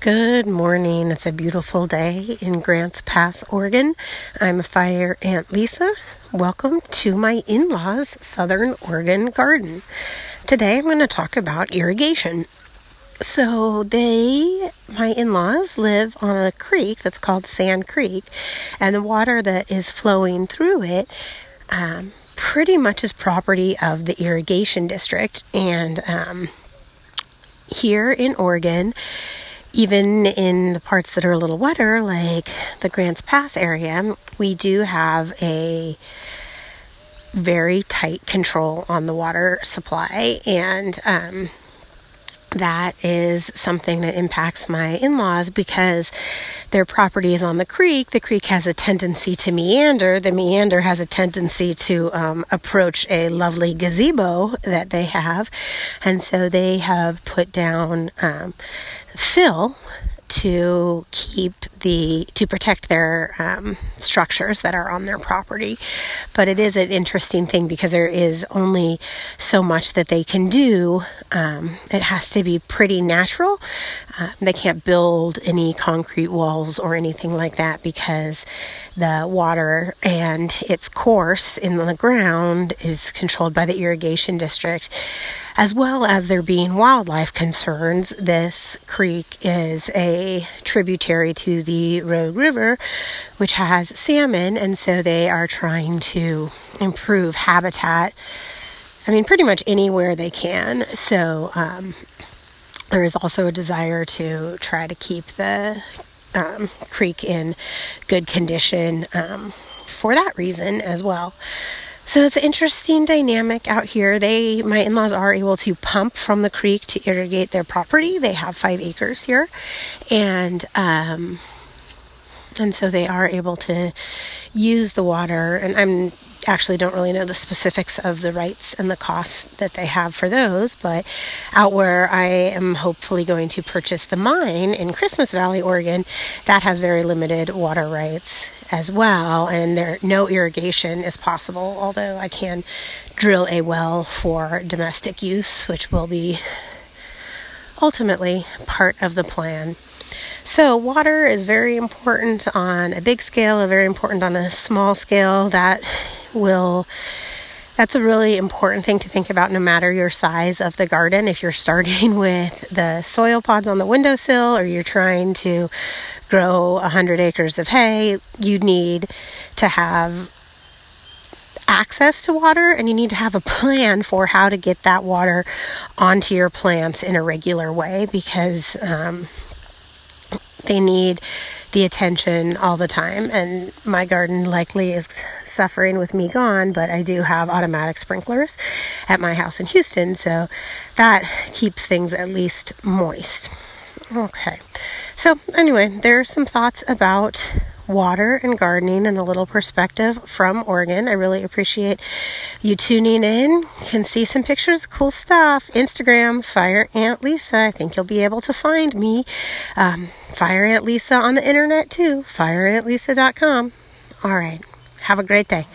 Good morning. It's a beautiful day in Grants Pass, Oregon. I'm Fire Aunt Lisa. Welcome to my in law's Southern Oregon garden. Today I'm going to talk about irrigation. So, they, my in laws, live on a creek that's called Sand Creek, and the water that is flowing through it um, pretty much is property of the irrigation district. And um, here in Oregon, even in the parts that are a little wetter, like the Grants Pass area, we do have a very tight control on the water supply, and um, that is something that impacts my in laws because their property is on the creek. The creek has a tendency to meander. The meander has a tendency to um, approach a lovely gazebo that they have. And so they have put down um, fill to keep the to protect their um, structures that are on their property. But it is an interesting thing because there is only so much that they can do. Um, it has to be pretty natural. Uh, they can't build any concrete walls or anything like that because the water and its course in the ground is controlled by the irrigation district as well as there being wildlife concerns, this creek is a tributary to the Rogue River, which has salmon, and so they are trying to improve habitat. I mean, pretty much anywhere they can. So, um, there is also a desire to try to keep the um, creek in good condition um, for that reason as well. So it's an interesting dynamic out here. They, my in-laws are able to pump from the creek to irrigate their property. They have five acres here, and um, and so they are able to use the water. And I'm actually don't really know the specifics of the rights and the costs that they have for those, but out where I am hopefully going to purchase the mine in Christmas Valley, Oregon, that has very limited water rights as well, and there no irrigation is possible. Although I can drill a well for domestic use, which will be ultimately part of the plan. So, water is very important on a big scale, very important on a small scale. That will that's a really important thing to think about no matter your size of the garden. If you're starting with the soil pods on the windowsill or you're trying to grow 100 acres of hay, you need to have access to water and you need to have a plan for how to get that water onto your plants in a regular way because um, they need the attention all the time. And my garden likely is suffering with me gone, but I do have automatic sprinklers at my house in Houston, so that keeps things at least moist. Okay, so anyway, there are some thoughts about water and gardening and a little perspective from Oregon. I really appreciate you tuning in. You can see some pictures, cool stuff. Instagram, Fire Aunt Lisa. I think you'll be able to find me. Um, Fire Aunt Lisa on the internet too. FireAuntLisa.com. All right. Have a great day.